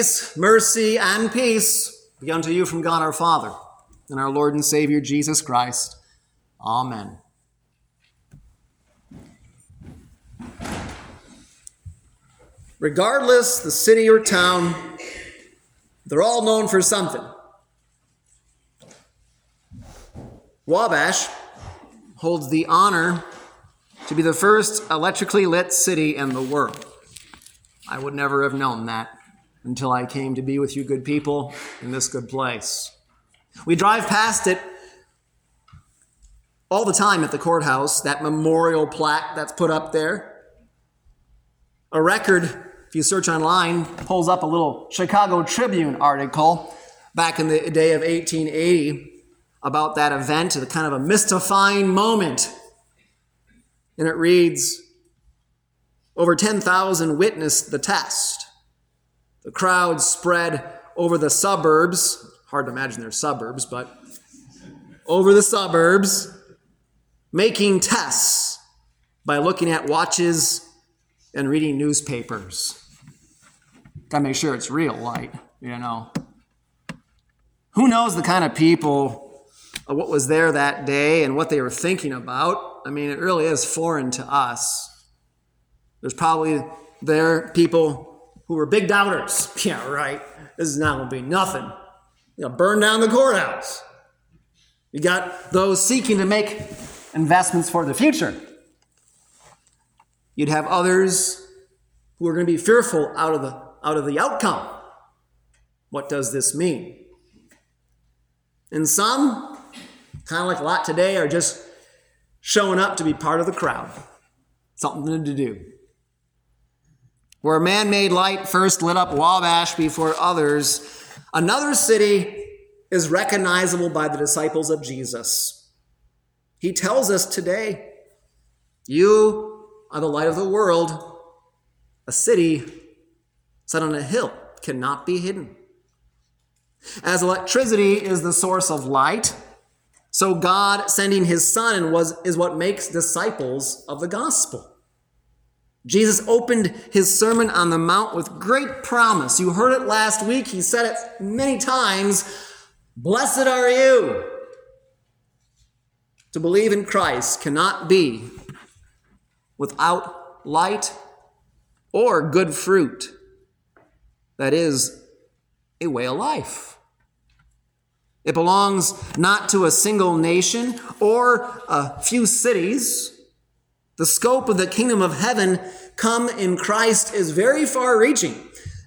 Grace, mercy, and peace be unto you from God our Father and our Lord and Savior Jesus Christ. Amen. Regardless the city or town, they're all known for something. Wabash holds the honor to be the first electrically lit city in the world. I would never have known that until I came to be with you, good people, in this good place. We drive past it all the time at the courthouse, that memorial plaque that's put up there. A record, if you search online, pulls up a little Chicago Tribune article back in the day of 1880 about that event, a kind of a mystifying moment. And it reads Over 10,000 witnessed the test. The crowd spread over the suburbs. Hard to imagine they're suburbs, but over the suburbs, making tests by looking at watches and reading newspapers. Gotta make sure it's real light, you know. Who knows the kind of people, what was there that day and what they were thinking about? I mean, it really is foreign to us. There's probably there people who were big doubters. Yeah, right. This is not going to be nothing. You know, burn down the courthouse. You got those seeking to make investments for the future. You'd have others who are going to be fearful out of the out of the outcome. What does this mean? And some, kind of like a lot today, are just showing up to be part of the crowd. Something to do where man made light first lit up Wabash before others, another city is recognizable by the disciples of Jesus. He tells us today, You are the light of the world. A city set on a hill cannot be hidden. As electricity is the source of light, so God sending his Son was, is what makes disciples of the gospel. Jesus opened his Sermon on the Mount with great promise. You heard it last week. He said it many times. Blessed are you. To believe in Christ cannot be without light or good fruit. That is a way of life. It belongs not to a single nation or a few cities the scope of the kingdom of heaven come in Christ is very far reaching.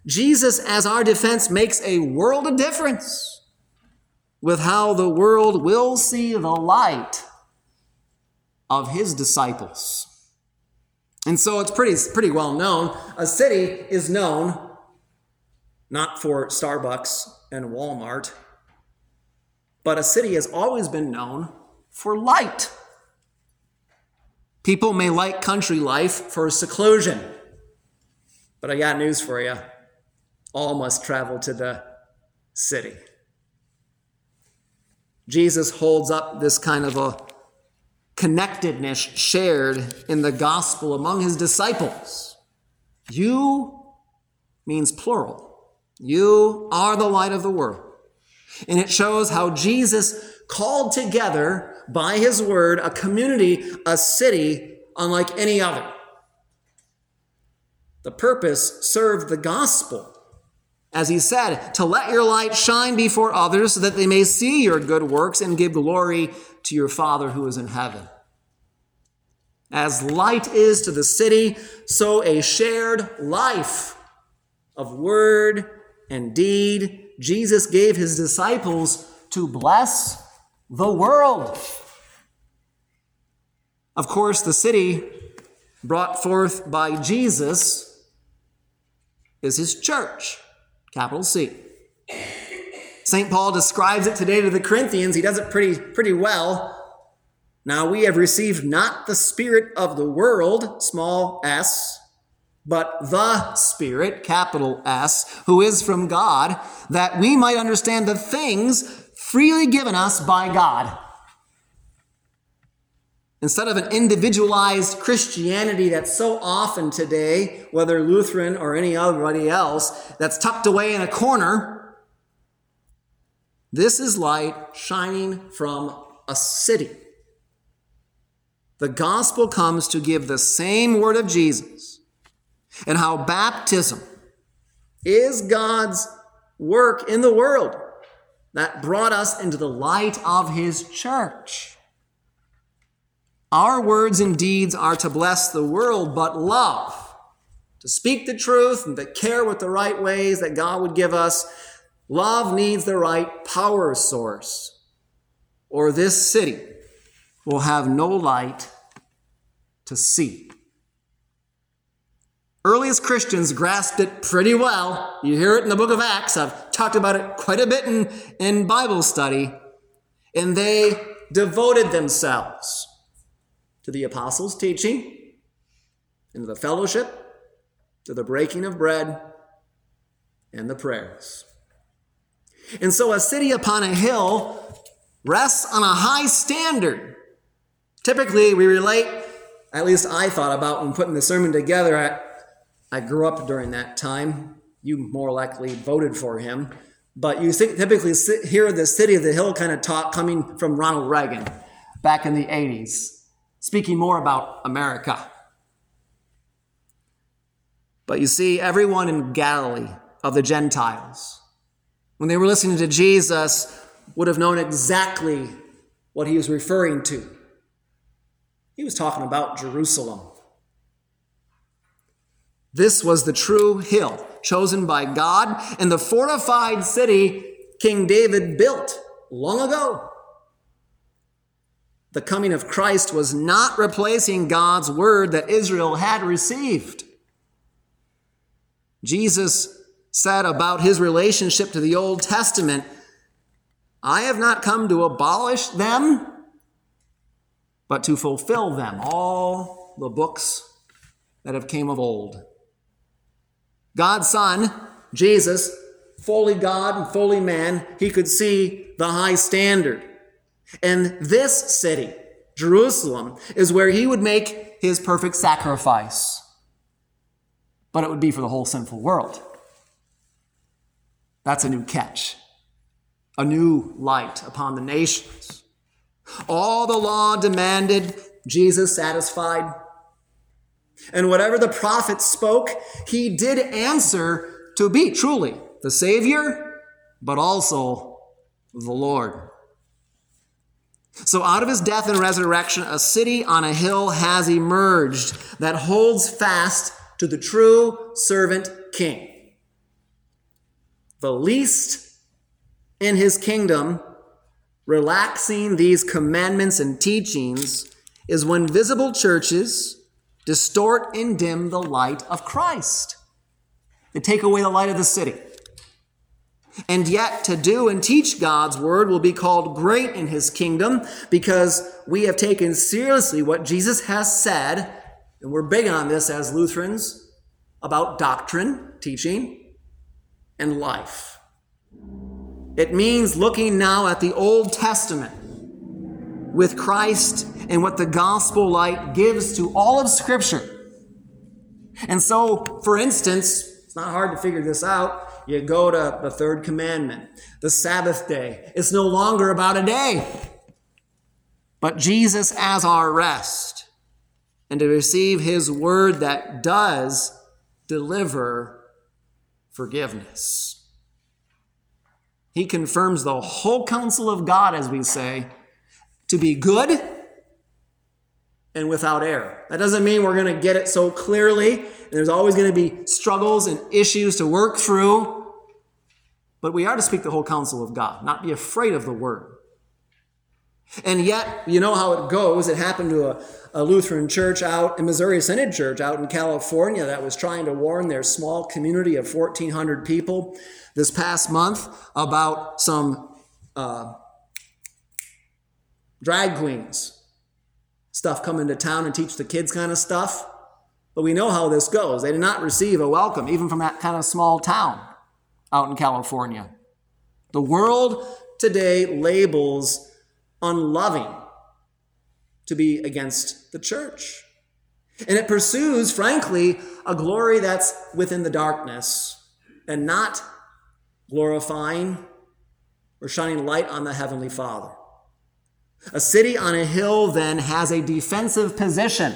Jesus, as our defense, makes a world of difference with how the world will see the light of his disciples. And so it's pretty, pretty well known. A city is known not for Starbucks and Walmart, but a city has always been known for light. People may like country life for seclusion, but I got news for you. All must travel to the city. Jesus holds up this kind of a connectedness shared in the gospel among his disciples. You means plural. You are the light of the world. And it shows how Jesus called together by his word a community, a city unlike any other. The purpose served the gospel. As he said, to let your light shine before others so that they may see your good works and give glory to your Father who is in heaven. As light is to the city, so a shared life of word and deed Jesus gave his disciples to bless the world. Of course, the city brought forth by Jesus is his church, capital C. St. Paul describes it today to the Corinthians. He does it pretty, pretty well. Now we have received not the spirit of the world, small s, but the Spirit, capital S, who is from God, that we might understand the things freely given us by God. Instead of an individualized Christianity that's so often today, whether Lutheran or any other else, that's tucked away in a corner, this is light shining from a city. The gospel comes to give the same word of Jesus and how baptism is God's work in the world that brought us into the light of his church. Our words and deeds are to bless the world, but love, to speak the truth and to care with the right ways that God would give us, love needs the right power source, or this city will have no light to see. Earliest Christians grasped it pretty well. You hear it in the book of Acts. I've talked about it quite a bit in, in Bible study. And they devoted themselves to the apostles' teaching, into the fellowship, to the breaking of bread, and the prayers. And so a city upon a hill rests on a high standard. Typically, we relate, at least I thought about when putting the sermon together. I, I grew up during that time. You more likely voted for him. But you typically hear the city of the hill kind of talk coming from Ronald Reagan back in the 80s speaking more about America. But you see, everyone in Galilee of the Gentiles, when they were listening to Jesus, would have known exactly what he was referring to. He was talking about Jerusalem. This was the true hill chosen by God and the fortified city King David built long ago. The coming of Christ was not replacing God's word that Israel had received. Jesus said about his relationship to the Old Testament, I have not come to abolish them, but to fulfill them, all the books that have came of old. God's Son, Jesus, fully God and fully man, he could see the high standard. And this city, Jerusalem, is where he would make his perfect sacrifice. But it would be for the whole sinful world. That's a new catch, a new light upon the nations. All the law demanded, Jesus satisfied. And whatever the prophet spoke, he did answer to be truly the Savior, but also the Lord. So, out of his death and resurrection, a city on a hill has emerged that holds fast to the true servant king. The least in his kingdom, relaxing these commandments and teachings, is when visible churches distort and dim the light of Christ. They take away the light of the city. And yet, to do and teach God's word will be called great in his kingdom because we have taken seriously what Jesus has said, and we're big on this as Lutherans about doctrine, teaching, and life. It means looking now at the Old Testament with Christ and what the gospel light gives to all of Scripture. And so, for instance, it's not hard to figure this out you go to the third commandment, the Sabbath day. It's no longer about a day, but Jesus as our rest, and to receive his word that does deliver forgiveness. He confirms the whole counsel of God, as we say, to be good and without error. That doesn't mean we're going to get it so clearly, and there's always going to be struggles and issues to work through. But we are to speak the whole counsel of God, not be afraid of the word. And yet, you know how it goes. It happened to a, a Lutheran church out, a Missouri Synod church out in California that was trying to warn their small community of 1,400 people this past month about some uh, drag queens stuff coming to town and teach the kids kind of stuff. But we know how this goes. They did not receive a welcome, even from that kind of small town out in California. The world today labels unloving to be against the church. And it pursues, frankly, a glory that's within the darkness and not glorifying or shining light on the Heavenly Father. A city on a hill then has a defensive position.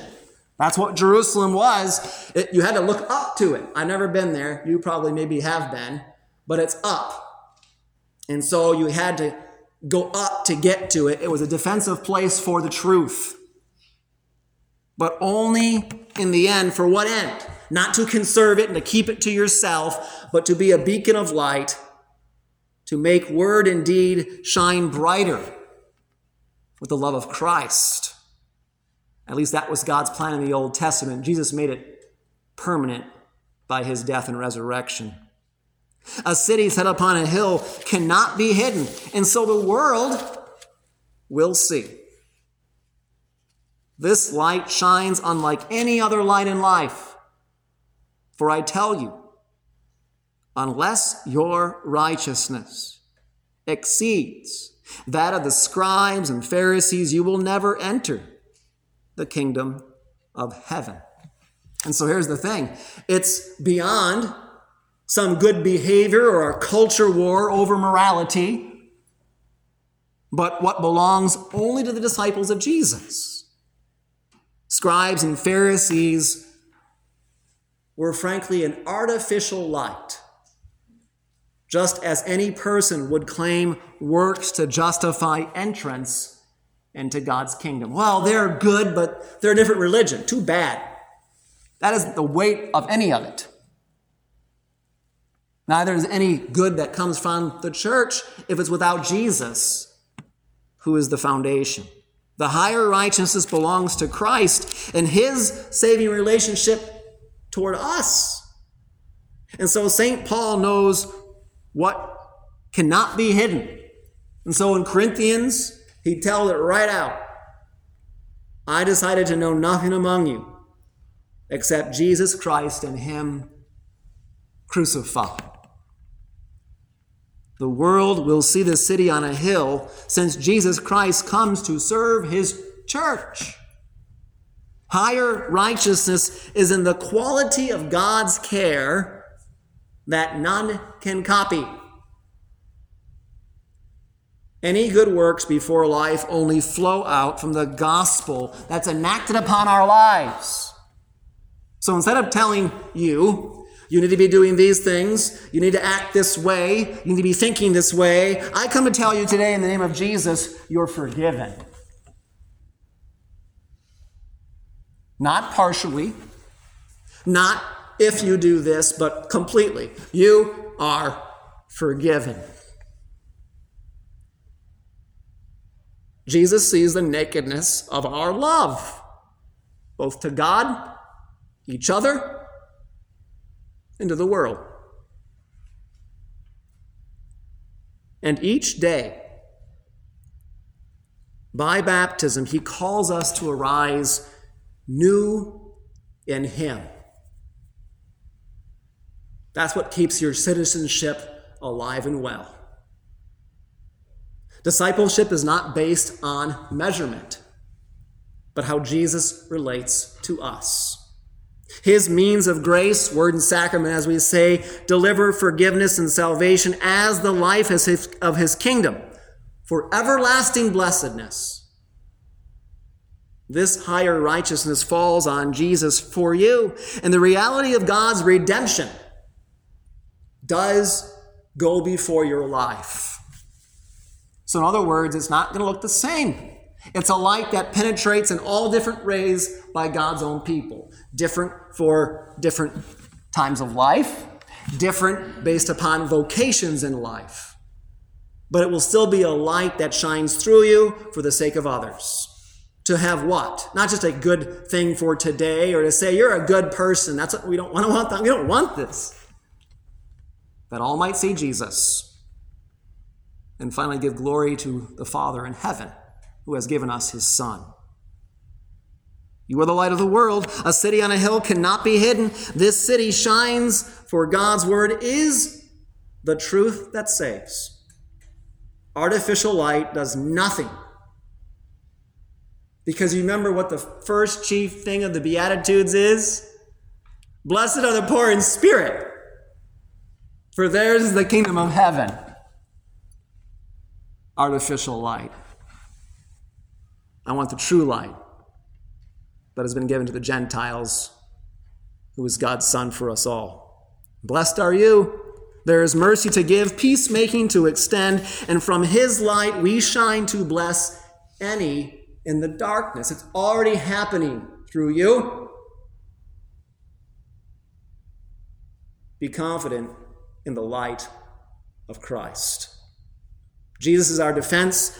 That's what Jerusalem was. It, you had to look up to it. I've never been there. You probably maybe have been, but it's up. And so you had to go up to get to it. It was a defensive place for the truth. But only in the end, for what end? Not to conserve it and to keep it to yourself, but to be a beacon of light, to make word and deed shine brighter with the love of Christ. At least that was God's plan in the Old Testament. Jesus made it permanent by his death and resurrection. A city set upon a hill cannot be hidden, and so the world will see. This light shines unlike any other light in life. For I tell you, unless your righteousness exceeds that of the scribes and Pharisees, you will never enter the kingdom of heaven. And so here's the thing it's beyond some good behavior or a culture war over morality, but what belongs only to the disciples of Jesus. Scribes and Pharisees were frankly an artificial light, just as any person would claim works to justify entrance into God's kingdom. Well, they're good, but they're a different religion. Too bad. That isn't the weight of any of it. Neither is any good that comes from the church if it's without Jesus, who is the foundation. The higher righteousness belongs to Christ and his saving relationship toward us. And so St. Paul knows what cannot be hidden. And so in Corinthians, he tells it right out. I decided to know nothing among you except Jesus Christ and him crucified. The world will see the city on a hill since Jesus Christ comes to serve his church. Higher righteousness is in the quality of God's care that none can copy. Any good works before life only flow out from the gospel that's enacted upon our lives. So instead of telling you, you need to be doing these things. You need to act this way. You need to be thinking this way. I come to tell you today in the name of Jesus, you're forgiven. Not partially, not if you do this, but completely. You are forgiven. Jesus sees the nakedness of our love, both to God, each other, and to the world. And each day, by baptism, he calls us to arise new in him. That's what keeps your citizenship alive and well. Discipleship is not based on measurement, but how Jesus relates to us. His means of grace, word and sacrament, as we say, deliver forgiveness and salvation as the life of his kingdom for everlasting blessedness. This higher righteousness falls on Jesus for you. And the reality of God's redemption does go before your life. So, in other words, it's not going to look the same. It's a light that penetrates in all different ways by God's own people different for different times of life, different based upon vocations in life. But it will still be a light that shines through you for the sake of others. To have what? Not just a good thing for today or to say you're a good person. That's what we don't want to want. We don't want this. That all might see Jesus. And finally give glory to the Father in heaven who has given us his Son. You are the light of the world. A city on a hill cannot be hidden. This city shines, for God's word is the truth that saves. Artificial light does nothing Because you remember what the first chief thing of the Beatitudes is? Blessed are the poor in spirit, for theirs is the kingdom of heaven. Artificial light. I want the true light that has been given to the Gentiles, who is God's Son for us all. Blessed are you. There is mercy to give, peacemaking to extend, and from his light we shine to bless any in the darkness. It's already happening through you. Be confident in the light of Christ. Jesus is our defense,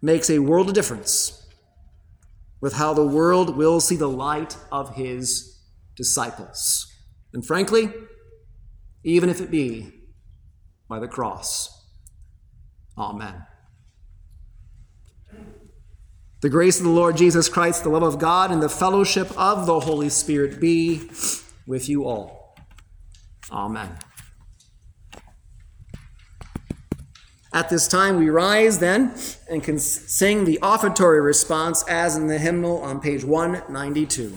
makes a world of difference with how the world will see the light of his disciples. And frankly, even if it be by the cross. Amen. The grace of the Lord Jesus Christ, the love of God, and the fellowship of the Holy Spirit be with you all. Amen. At this time, we rise then and can sing the offertory response as in the hymnal on page 192.